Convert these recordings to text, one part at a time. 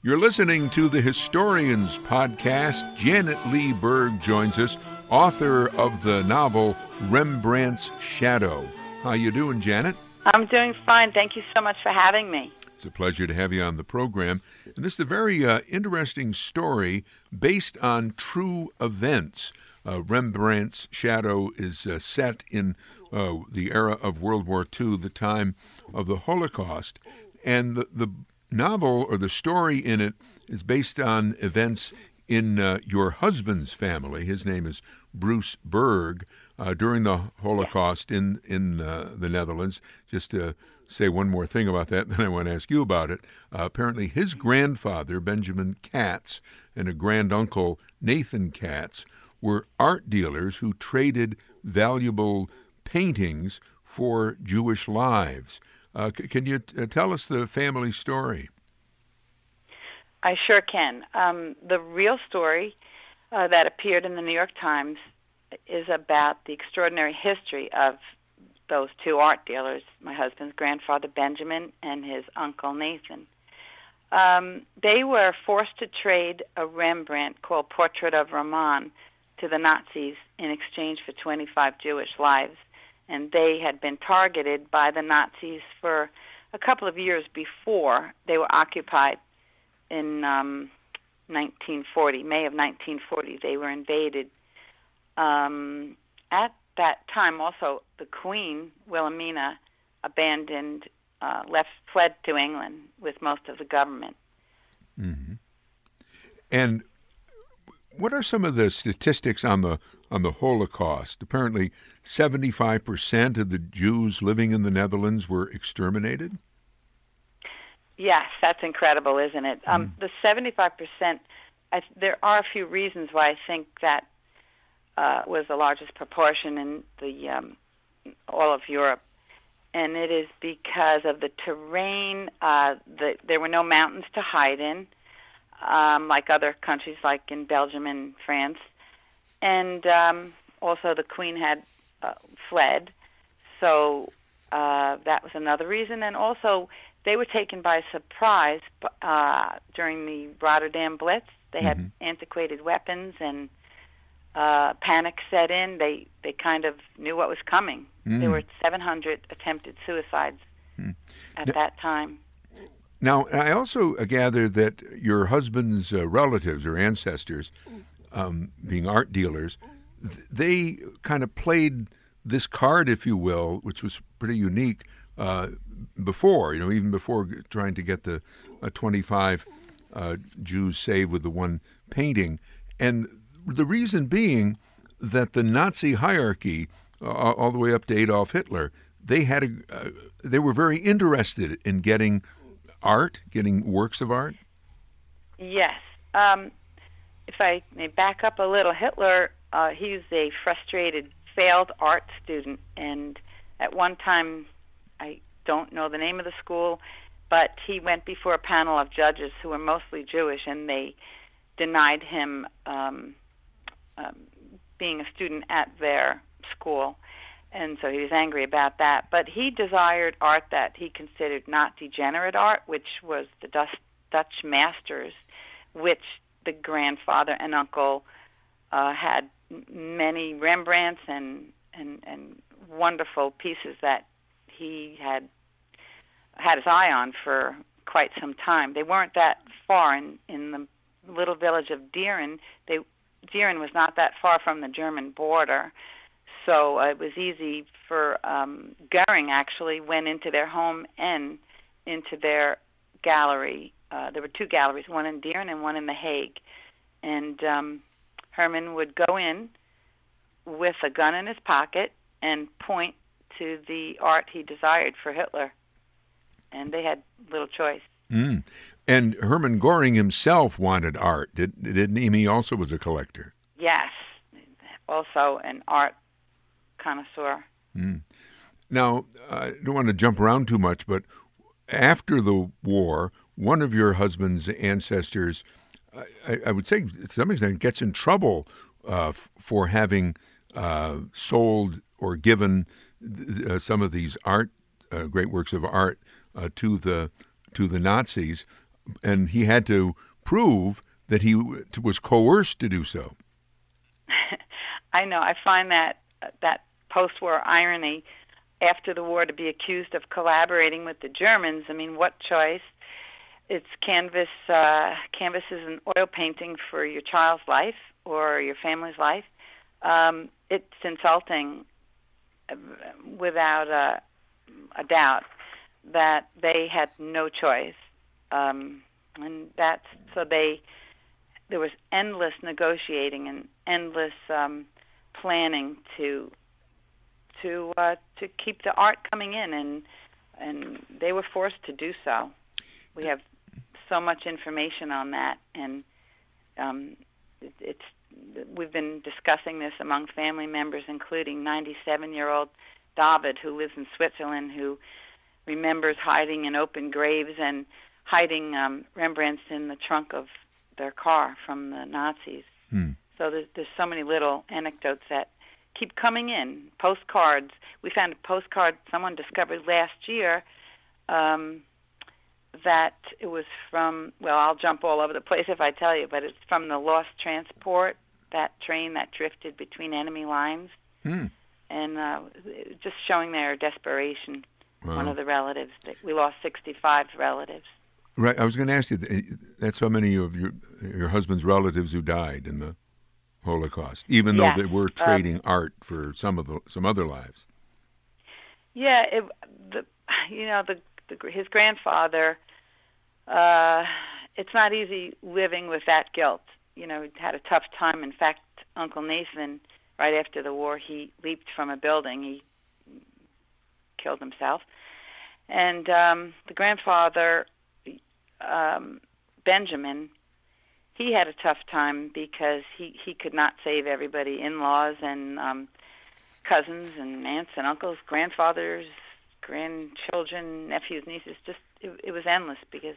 You're listening to the Historians Podcast. Janet Lee Berg joins us, author of the novel Rembrandt's Shadow. How you doing, Janet? I'm doing fine. Thank you so much for having me. It's a pleasure to have you on the program. And this is a very uh, interesting story based on true events. Uh, Rembrandt's Shadow is uh, set in uh, the era of World War II, the time of the Holocaust. And the, the novel or the story in it is based on events in uh, your husband's family. His name is Bruce Berg. Uh, during the Holocaust in in uh, the Netherlands, just to say one more thing about that, then I want to ask you about it. Uh, apparently, his grandfather Benjamin Katz and a granduncle Nathan Katz were art dealers who traded valuable paintings for Jewish lives. Uh, c- can you t- uh, tell us the family story? I sure can. Um, the real story uh, that appeared in the New York Times is about the extraordinary history of those two art dealers, my husband's grandfather Benjamin and his uncle Nathan. Um, they were forced to trade a Rembrandt called Portrait of Raman to the Nazis in exchange for 25 Jewish lives. And they had been targeted by the Nazis for a couple of years before they were occupied in um, 1940, May of 1940. They were invaded. Um, at that time, also, the Queen, Wilhelmina, abandoned, uh, left, fled to England with most of the government. Mm-hmm. And what are some of the statistics on the on the Holocaust? Apparently, seventy-five percent of the Jews living in the Netherlands were exterminated. Yes, that's incredible, isn't it? Mm. Um, the seventy-five percent. There are a few reasons why I think that uh, was the largest proportion in the um, all of Europe, and it is because of the terrain. Uh, the, there were no mountains to hide in um, like other countries, like in Belgium and France. And um, also, the Queen had uh, fled, so uh, that was another reason. And also, they were taken by surprise uh, during the Rotterdam Blitz. They had mm-hmm. antiquated weapons, and uh, panic set in. They they kind of knew what was coming. Mm. There were 700 attempted suicides mm. at now, that time. Now, I also gather that your husband's uh, relatives or ancestors, um, being art dealers, th- they kind of played this card, if you will, which was pretty unique uh, before, you know, even before trying to get the uh, 25 Jews saved with the one painting. And the reason being that the Nazi hierarchy, all the way up to Adolf Hitler, they had a, uh, they were very interested in getting art, getting works of art? Yes. Um, if I may back up a little, Hitler, uh, he was a frustrated, failed art student, and at one time, I don't know the name of the school, but he went before a panel of judges who were mostly Jewish, and they denied him um, um, being a student at their school and so he was angry about that. But he desired art that he considered not degenerate art, which was the Dutch, masters, which the grandfather and uncle uh, had many Rembrandts and, and and wonderful pieces that he had had his eye on for quite some time. They weren't that far in in the little village of Dieren. They Dieren was not that far from the German border so it was easy for um, Goering actually went into their home and into their gallery. Uh, there were two galleries, one in Dieren and one in The Hague. And um, Hermann would go in with a gun in his pocket and point to the art he desired for Hitler. And they had little choice. Mm. And Hermann Goering himself wanted art, did, didn't he? He also was a collector. Yes, also an art connoisseur. Mm. Now, I don't want to jump around too much, but after the war, one of your husband's ancestors, I, I would say to some extent, gets in trouble uh, f- for having uh, sold or given th- uh, some of these art, uh, great works of art, uh, to the to the Nazis. and he had to prove that he was coerced to do so. I know. I find that that post-war irony after the war to be accused of collaborating with the Germans. I mean, what choice? It's canvas. Uh, canvas is an oil painting for your child's life or your family's life. Um, it's insulting, uh, without a, a doubt, that they had no choice, um, and that's so they. There was endless negotiating and endless um, planning to to uh, to keep the art coming in, and and they were forced to do so. We have so much information on that, and um, it, it's we've been discussing this among family members, including 97-year-old David, who lives in Switzerland, who remembers hiding in open graves and hiding um, Rembrandts in the trunk of their car from the Nazis. Hmm. So there's, there's so many little anecdotes that keep coming in. Postcards. We found a postcard someone discovered last year um, that it was from, well, I'll jump all over the place if I tell you, but it's from the Lost Transport, that train that drifted between enemy lines. Hmm. And uh, just showing their desperation. Wow. One of the relatives. That we lost 65 relatives. Right. I was going to ask you. That's how many of your your husband's relatives who died in the Holocaust, even though they were um, trading um, art for some of the some other lives. Yeah, it, the you know the, the his grandfather. Uh, it's not easy living with that guilt. You know, he had a tough time. In fact, Uncle Nathan, right after the war, he leaped from a building. He killed himself, and um, the grandfather, um, Benjamin, he had a tough time because he he could not save everybody in-laws and um cousins and aunts and uncles grandfathers grandchildren nephews nieces just it, it was endless because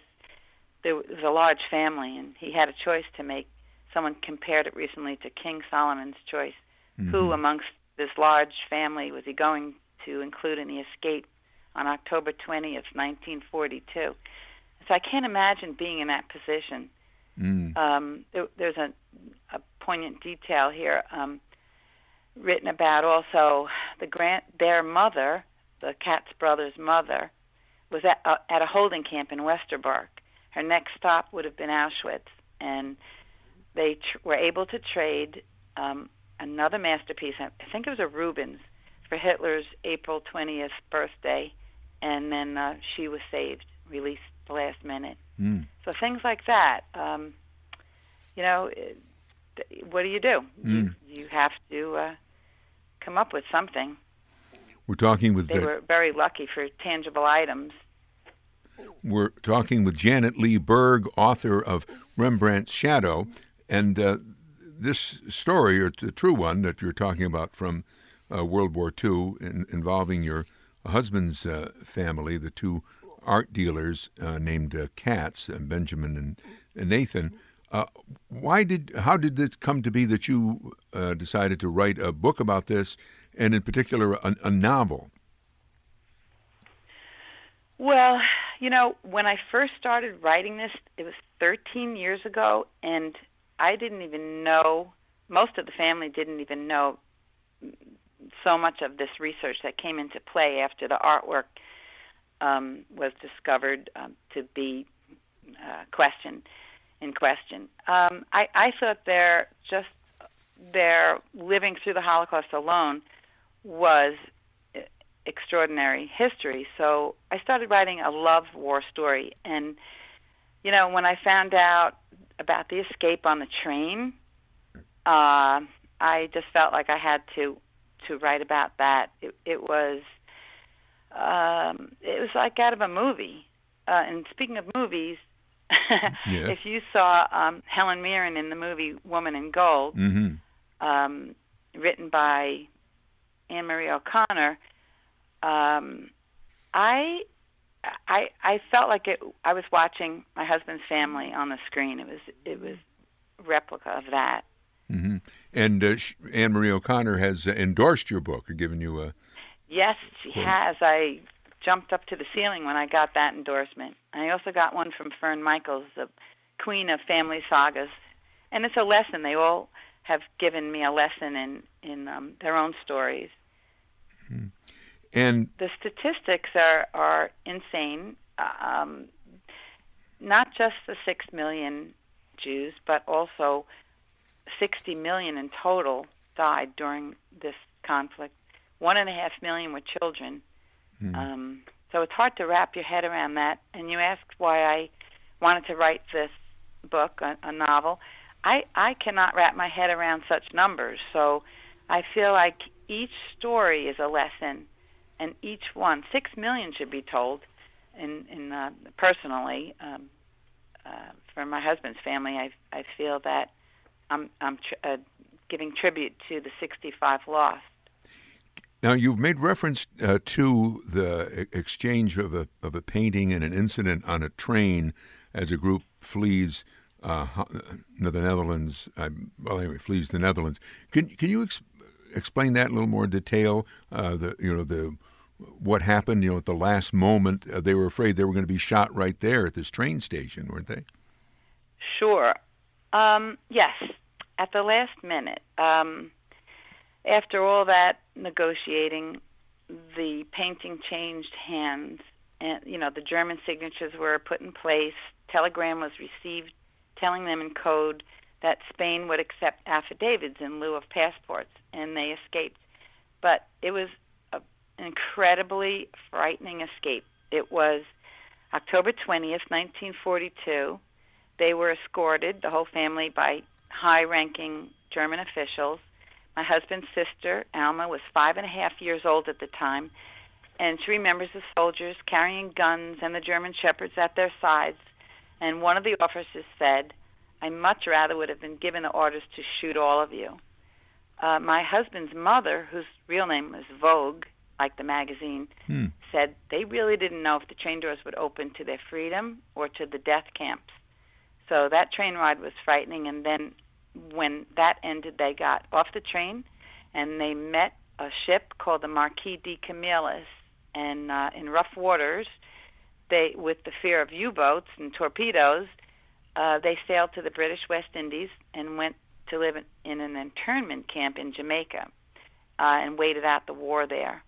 there was a large family and he had a choice to make. Someone compared it recently to king solomon's choice. Mm-hmm. who amongst this large family was he going to include in the escape on october 20th 1942 so i can't imagine being in that position Mm. Um, there, there's a, a, poignant detail here um, written about also the grant their mother, the Katz brothers' mother, was at, uh, at a holding camp in Westerbork. Her next stop would have been Auschwitz, and they tr- were able to trade um, another masterpiece. I think it was a Rubens for Hitler's April 20th birthday, and then uh, she was saved, released the last minute. Mm. So things like that, um, you know, what do you do? Mm. You, you have to uh, come up with something. We're talking with. They the, were very lucky for tangible items. We're talking with Janet Lee Berg, author of Rembrandt's Shadow, and uh, this story, or the true one that you're talking about from uh, World War II, in, involving your husband's uh, family, the two art dealers uh, named uh, Katz, uh, Benjamin and, and Nathan. Uh, why did how did this come to be that you uh, decided to write a book about this, and in particular a, a novel? Well, you know, when I first started writing this, it was 13 years ago, and I didn't even know. Most of the family didn't even know so much of this research that came into play after the artwork um, was discovered um, to be uh, questioned in question. Um, I, I thought their just their living through the Holocaust alone was extraordinary history. So I started writing a love war story, and you know when I found out about the escape on the train, uh, I just felt like I had to to write about that. It, it was um, it was like out of a movie. Uh, and speaking of movies, yes. if you saw um, Helen Mirren in the movie Woman in Gold, mm-hmm. um, written by Anne Marie O'Connor, um, I, I, I felt like it. I was watching my husband's family on the screen. It was it was replica of that. Mm-hmm. And uh, Anne Marie O'Connor has endorsed your book, or given you a Yes, she has. I jumped up to the ceiling when I got that endorsement. I also got one from Fern Michaels, the queen of family sagas, and it's a lesson. They all have given me a lesson in in um, their own stories. Mm-hmm. And the statistics are are insane. Um, not just the six million Jews, but also 60 million in total died during this conflict. One and a half million were children. Mm. Um, so it's hard to wrap your head around that. And you asked why I wanted to write this book, a, a novel. I, I cannot wrap my head around such numbers. So I feel like each story is a lesson, and each one, six million should be told. In, in uh, personally, um, uh, for my husband's family, I, I feel that I'm, I'm tr- uh, giving tribute to the 65 lost. Now, you've made reference uh, to the exchange of a, of a painting and an incident on a train as a group flees uh, the Netherlands. Uh, well, anyway, flees the Netherlands. Can can you ex- explain that in a little more detail? Uh, the you know the what happened. You know, at the last moment, uh, they were afraid they were going to be shot right there at this train station, weren't they? Sure. Um, yes. At the last minute. Um, after all that negotiating, the painting changed hands, and you know the German signatures were put in place. Telegram was received telling them in code that Spain would accept affidavits in lieu of passports, and they escaped. But it was an incredibly frightening escape. It was October 20th, 1942. They were escorted, the whole family, by high-ranking German officials my husband's sister, Alma, was five and a half years old at the time, and she remembers the soldiers carrying guns and the German shepherds at their sides. And one of the officers said, I much rather would have been given the orders to shoot all of you. Uh, my husband's mother, whose real name was Vogue, like the magazine, hmm. said they really didn't know if the train doors would open to their freedom or to the death camps. So that train ride was frightening. And then when that ended, they got off the train and they met a ship called the Marqués de Comillas. And uh, in rough waters, they, with the fear of U-boats and torpedoes, uh, they sailed to the British West Indies and went to live in, in an internment camp in Jamaica uh, and waited out the war there.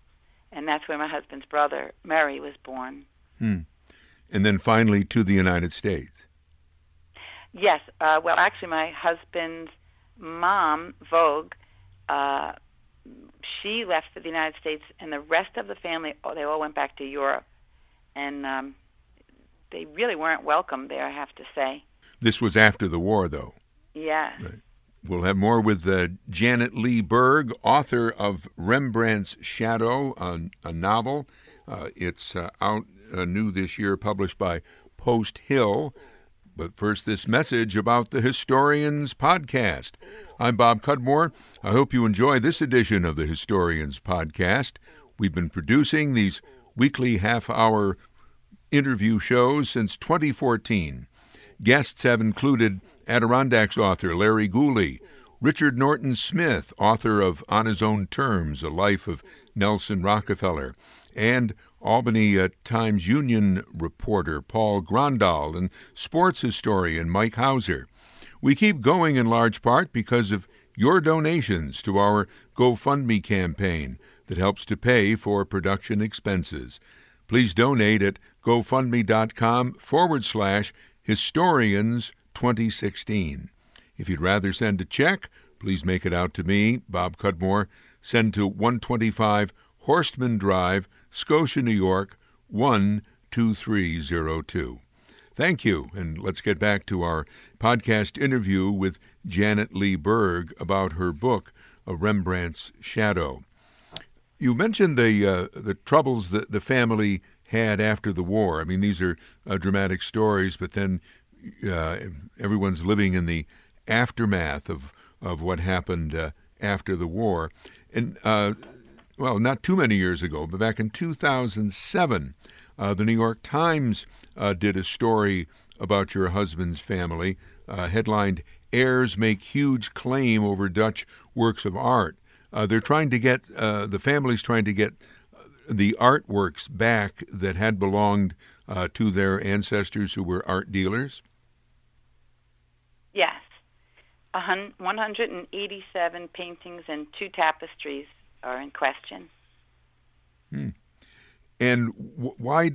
And that's where my husband's brother, Murray, was born. Hmm. And then finally to the United States. Yes. Uh, well, actually, my husband's mom, Vogue, uh, she left for the United States, and the rest of the family, oh, they all went back to Europe, and um, they really weren't welcome there. I have to say. This was after the war, though. Yeah. Right. We'll have more with uh, Janet Lee Berg, author of Rembrandt's Shadow, a, a novel. Uh, it's uh, out uh, new this year, published by Post Hill. But first, this message about the Historians Podcast. I'm Bob Cudmore. I hope you enjoy this edition of the Historians Podcast. We've been producing these weekly half hour interview shows since 2014. Guests have included Adirondacks author Larry Gooley, Richard Norton Smith, author of On His Own Terms A Life of Nelson Rockefeller, and Albany uh, Times Union reporter Paul Grondahl and sports historian Mike Hauser. We keep going in large part because of your donations to our GoFundMe campaign that helps to pay for production expenses. Please donate at gofundme.com forward slash historians 2016. If you'd rather send a check, please make it out to me, Bob Cudmore. Send to 125 Horstman Drive, Scotia, New York 12302. Thank you, and let's get back to our podcast interview with Janet Lee Berg about her book, A Rembrandt's Shadow. You mentioned the uh, the troubles that the family had after the war. I mean, these are uh, dramatic stories, but then uh, everyone's living in the aftermath of of what happened uh, after the war. And uh, well, not too many years ago, but back in 2007, uh, the New York Times uh, did a story about your husband's family, uh, headlined Heirs Make Huge Claim Over Dutch Works of Art. Uh, they're trying to get, uh, the family's trying to get the artworks back that had belonged uh, to their ancestors who were art dealers? Yes. 187 paintings and two tapestries are in question. Hmm. And why?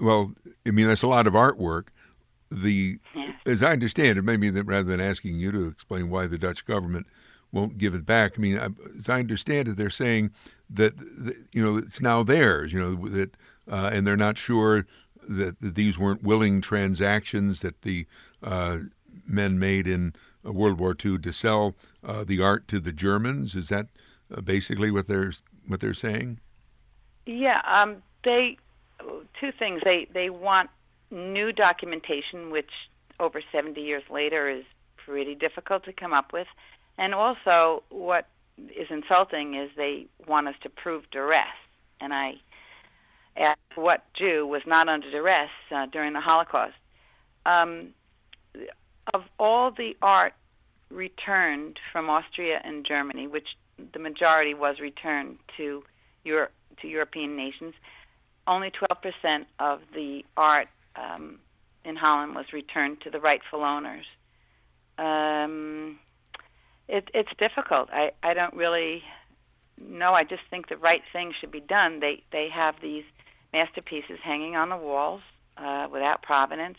Well, I mean, that's a lot of artwork. The, yeah. as I understand it, maybe that rather than asking you to explain why the Dutch government won't give it back, I mean, as I understand it, they're saying that, you know it's now theirs. You know that, uh, and they're not sure that, that, these weren't willing transactions that the uh, men made in uh, World War II to sell uh, the art to the Germans. Is that basically what they're what they're saying? Yeah, um, they two things. They they want new documentation, which over 70 years later is pretty difficult to come up with, and also what is insulting is they want us to prove duress, and I asked what Jew was not under duress uh, during the Holocaust. Um, of all the art returned from Austria and Germany, which the majority was returned to Europe, to European nations, only 12% of the art um, in Holland was returned to the rightful owners. Um, it, it's difficult. I, I don't really know. I just think the right thing should be done. They they have these masterpieces hanging on the walls uh, without provenance,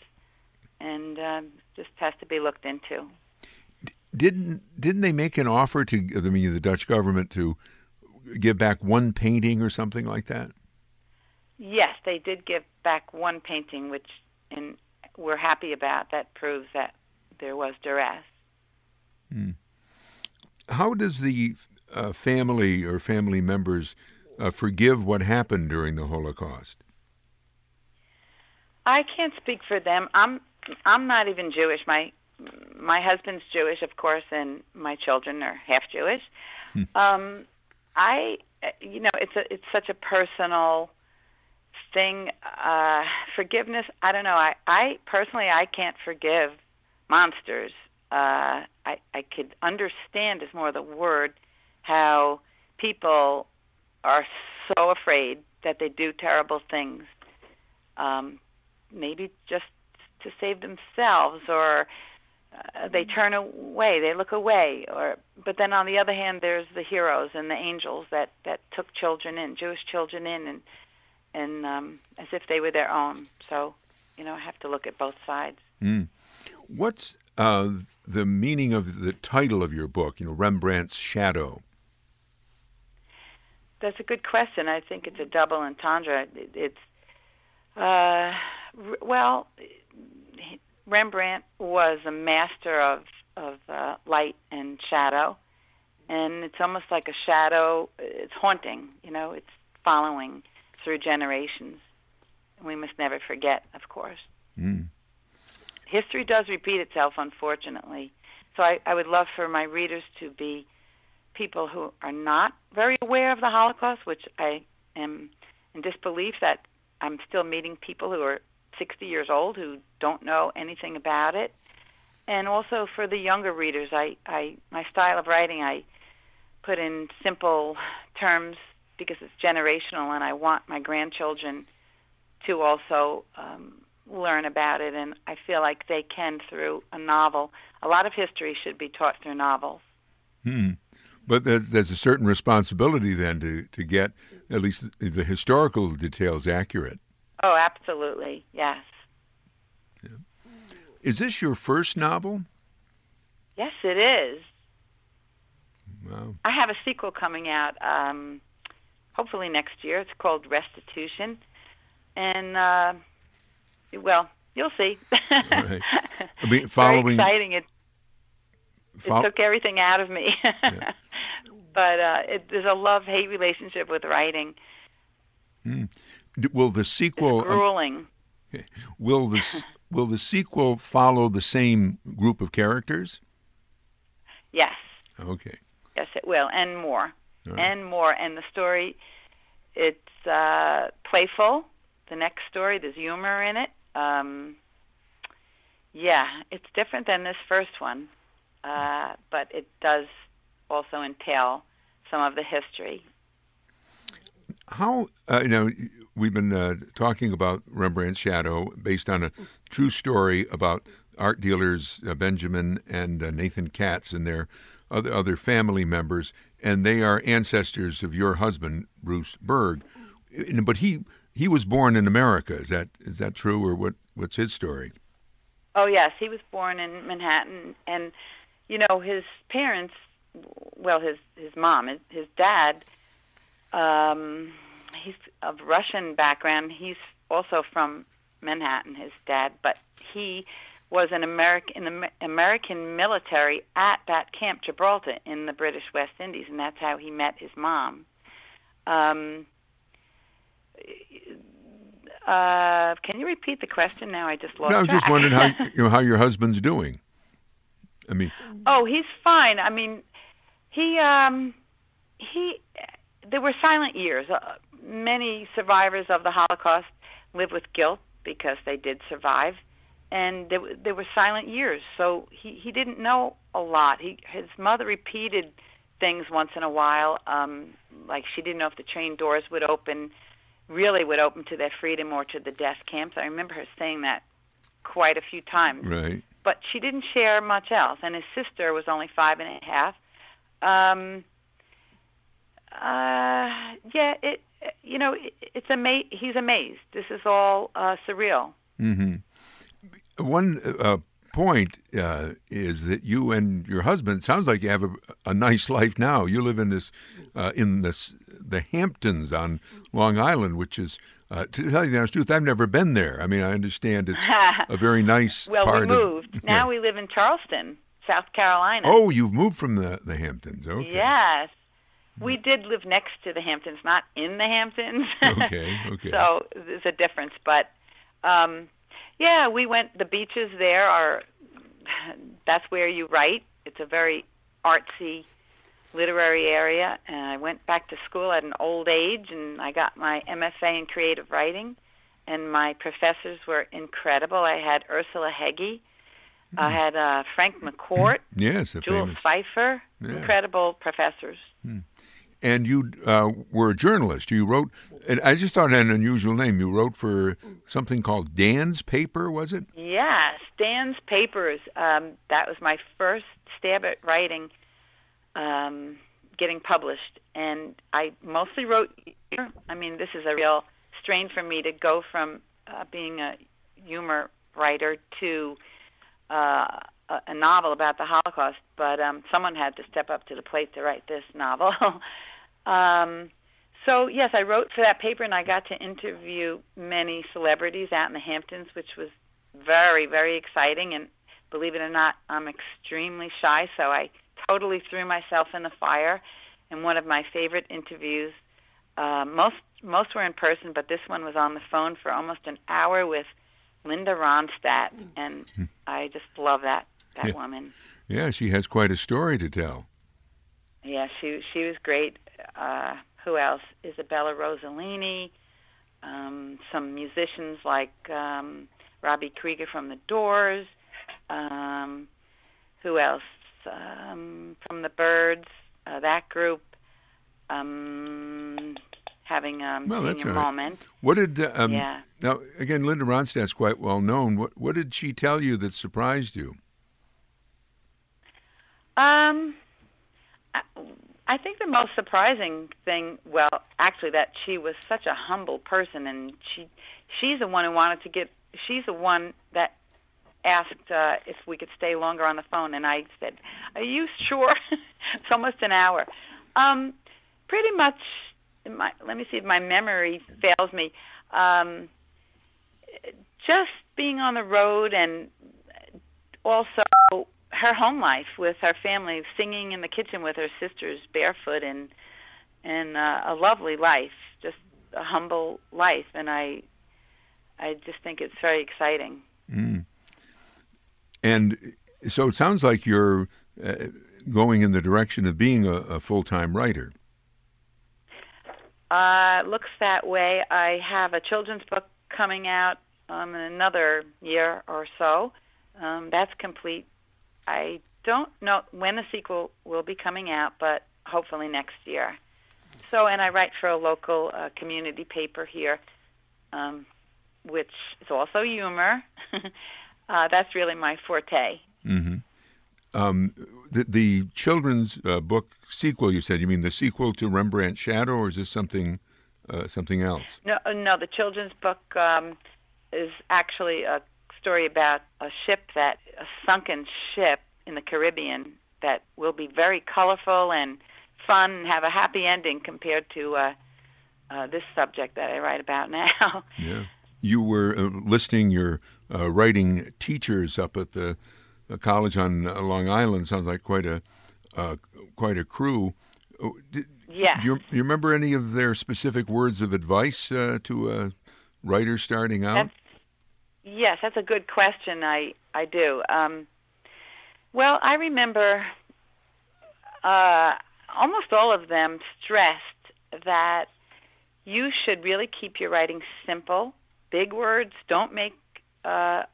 and uh, just has to be looked into. Didn't didn't they make an offer to I mean the Dutch government to give back one painting or something like that? Yes, they did give back one painting, which in, we're happy about. That proves that there was duress. Hmm. How does the uh, family or family members uh, forgive what happened during the Holocaust? I can't speak for them. I'm I'm not even Jewish. My my husband's Jewish, of course, and my children are half Jewish. Hmm. Um, I, you know, it's a it's such a personal thing. Uh, forgiveness, I don't know. I I personally I can't forgive monsters. Uh, I I could understand is more the word how people are so afraid that they do terrible things. Um, maybe just to save themselves or uh, they turn away, they look away. Or, but then on the other hand, there's the heroes and the angels that that took children in, Jewish children in, and and um, as if they were their own. So, you know, I have to look at both sides. Mm. What's uh, the meaning of the title of your book? You know, Rembrandt's Shadow. That's a good question. I think it's a double entendre. It's uh, well, Rembrandt was a master of of uh, light and shadow, and it's almost like a shadow. It's haunting. You know, it's following through generations. We must never forget, of course. Mm. History does repeat itself, unfortunately. So I, I would love for my readers to be people who are not very aware of the Holocaust, which I am in disbelief that I'm still meeting people who are 60 years old who don't know anything about it. And also for the younger readers, I, I my style of writing, I put in simple terms because it's generational, and I want my grandchildren to also um, learn about it. And I feel like they can through a novel. A lot of history should be taught through novels. Hmm. But there's, there's a certain responsibility then to, to get at least the historical details accurate. Oh, absolutely. Yes. Yeah. Is this your first novel? Yes, it is. Wow. I have a sequel coming out um, hopefully next year. It's called Restitution. And, uh, well, you'll see. right. I mean, following... Very exciting. It, fo- it took everything out of me. yeah. But uh, it, there's a love-hate relationship with writing. Hmm. Will the sequel it's grueling? Um, will the will the sequel follow the same group of characters? Yes. Okay. Yes, it will, and more, right. and more. And the story, it's uh, playful. The next story, there's humor in it. Um, yeah, it's different than this first one, uh, but it does also entail some of the history. How uh, you know we've been uh, talking about Rembrandt's Shadow based on a true story about art dealers uh, Benjamin and uh, Nathan Katz and their other, other family members, and they are ancestors of your husband, Bruce Berg. But he he was born in America. Is that is that true, or what? What's his story? Oh yes, he was born in Manhattan, and you know his parents. Well, his his mom, his, his dad. Um, he's of Russian background. He's also from Manhattan. His dad, but he was an American in the American military at that Camp Gibraltar in the British West Indies, and that's how he met his mom. Um, uh, can you repeat the question? Now I just lost. No, I was track. just wondering how you know how your husband's doing. I mean, oh, he's fine. I mean, he um, he. There were silent years. Uh, many survivors of the Holocaust live with guilt because they did survive, and there, there were silent years. So he he didn't know a lot. He his mother repeated things once in a while, um, like she didn't know if the train doors would open really would open to their freedom or to the death camps. I remember her saying that quite a few times. Right. But she didn't share much else, and his sister was only five and a half. Um, uh, yeah, it. You know, it's ama- He's amazed. This is all uh, surreal. Mm-hmm. One uh, point uh, is that you and your husband sounds like you have a, a nice life now. You live in this uh, in this the Hamptons on Long Island, which is uh, to tell you the honest truth, I've never been there. I mean, I understand it's a very nice well, part we moved. Of, now we live in Charleston, South Carolina. Oh, you've moved from the the Hamptons. Okay. Yes. We did live next to the Hamptons, not in the Hamptons. okay, okay. so there's a difference, but um, yeah, we went. The beaches there are. That's where you write. It's a very artsy, literary area. And I went back to school at an old age, and I got my MFA in creative writing. And my professors were incredible. I had Ursula Hegi. Mm. I had uh, Frank McCourt. yes, a Jules famous. Feiffer. Yeah. Incredible professors. Mm. And you uh, were a journalist. You wrote, and I just thought an unusual name. You wrote for something called Dan's Paper, was it? Yes, Dan's Papers. Um, that was my first stab at writing, um, getting published. And I mostly wrote, I mean, this is a real strain for me to go from uh, being a humor writer to uh, a, a novel about the Holocaust, but um, someone had to step up to the plate to write this novel. um, so yes, I wrote for that paper, and I got to interview many celebrities out in the Hamptons, which was very, very exciting. And believe it or not, I'm extremely shy, so I totally threw myself in the fire. And one of my favorite interviews, uh, most most were in person, but this one was on the phone for almost an hour with Linda Ronstadt, and I just love that that Yeah. woman. Yeah, she has quite a story to tell. Yeah, she she was great. Uh, who else? Isabella Rossellini. Um, some musicians like um, Robbie Krieger from The Doors. Um, who else? Um, from the Byrds. Uh, that group. Um, having um, Well, that's all right. moment. What did uh, um, Yeah. now again? Linda Ronstadt's quite well known. What what did she tell you that surprised you? Um, I, think the most surprising thing, well, actually, that she was such a humble person, and she she's the one who wanted to get. She's the one that asked uh, if we could stay longer on the phone, and I said, "Are you sure?" it's almost an hour. Um, pretty much. My, let me see if my memory fails me. Um, just being on the road and also her home life with her family, singing in the kitchen with her sisters barefoot, and and uh, a lovely life, just a humble life, and I I just think it's very exciting. Mm. And so it sounds like you're uh, going in the direction of being a, a full time writer. Uh, looks that way. I have a children's book coming out um, in another year or so. Um, that's complete. I don't know when the sequel will be coming out, but hopefully next year. So, and I write for a local uh, community paper here. um, which is also humor. uh, that's really my forte. Mm-hmm. Um, the, the children's uh, book sequel, you said, you mean the sequel to Rembrandt's Shadow, or is this something uh, something else? No, uh, no. The children's book um, is actually a story about a ship that a sunken ship in the Caribbean that will be very colorful and fun and have a happy ending compared to uh, uh, this subject that I write about now. Yeah. You were uh, listing your uh, writing teachers up at the college on uh, Long Island. Sounds like quite a uh, quite a crew. Oh, did, yeah. Do you, you, remember any of their specific words of advice to a writer starting out? That's, yes, that's a good question. I I do. Um, well, I remember uh, almost all of them stressed that you should really keep your writing simple. Big words don't make uh,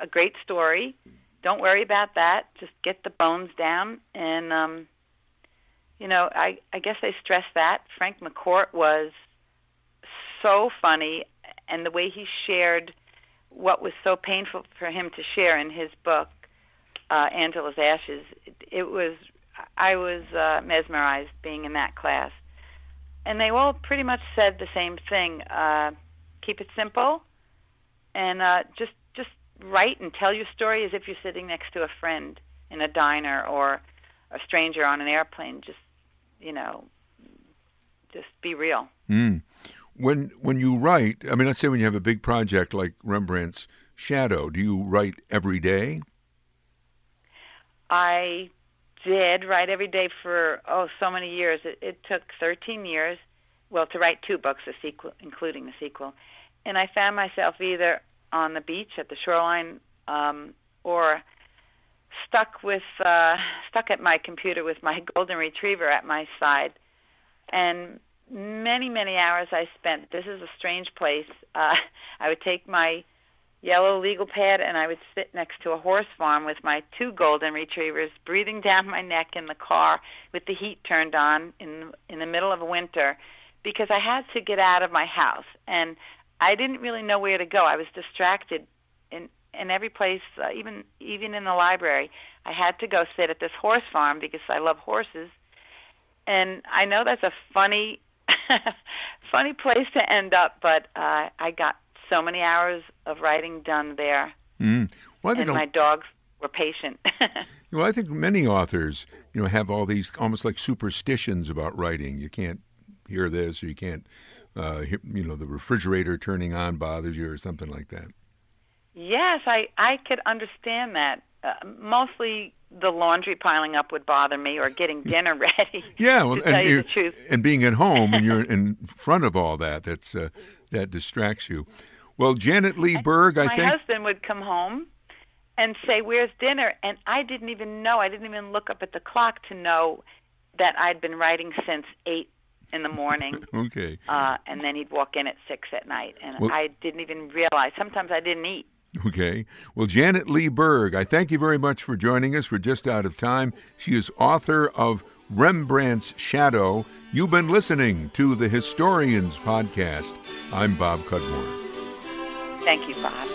a great story. Don't worry about that. Just get the bones down. And, um, you know, I, I guess they stress that. Frank McCourt was so funny, and the way he shared what was so painful for him to share in his book uh, Angela's Ashes, it, was I was uh, mesmerized being in that class, and they all pretty much said the same thing: uh, keep it simple, and uh, just just write and tell your story as if you're sitting next to a friend in a diner or a stranger on an airplane. Just you know, just be real. Mm. When when you write, I mean, let's say when you have a big project like Rembrandt's Shadow, do you write every day? I did write every day for oh so many years. It, it took 13 years, well, to write two books, a sequel, including the sequel, and I found myself either on the beach at the shoreline um, or stuck with uh, stuck at my computer with my golden retriever at my side, and many many hours I spent. This is a strange place. Uh, I would take my yellow legal pad and I would sit next to a horse farm with my two golden retrievers breathing down my neck in the car with the heat turned on in in the middle of winter because I had to get out of my house and I didn't really know where to go. I was distracted in in every place uh, even even in the library. I had to go sit at this horse farm because I love horses. And I know that's a funny funny place to end up, but uh, I got so many hours of writing done there. Mm. Well, and my dogs were patient. well, I think many authors, you know, have all these almost like superstitions about writing. You can't hear this, or you can't, uh, hear, you know, the refrigerator turning on bothers you, or something like that. Yes, I I could understand that. Uh, mostly the laundry piling up would bother me, or getting dinner ready. yeah, well, and, and being at home and you're in front of all that, that's uh, that distracts you. Well, Janet Lee Berg, I my think. My husband would come home and say, Where's dinner? And I didn't even know. I didn't even look up at the clock to know that I'd been writing since 8 in the morning. okay. Uh, and then he'd walk in at 6 at night. And well, I didn't even realize. Sometimes I didn't eat. Okay. Well, Janet Lee Berg, I thank you very much for joining us. We're just out of time. She is author of Rembrandt's Shadow. You've been listening to the Historians Podcast. I'm Bob Cudmore. Thank you, Bob.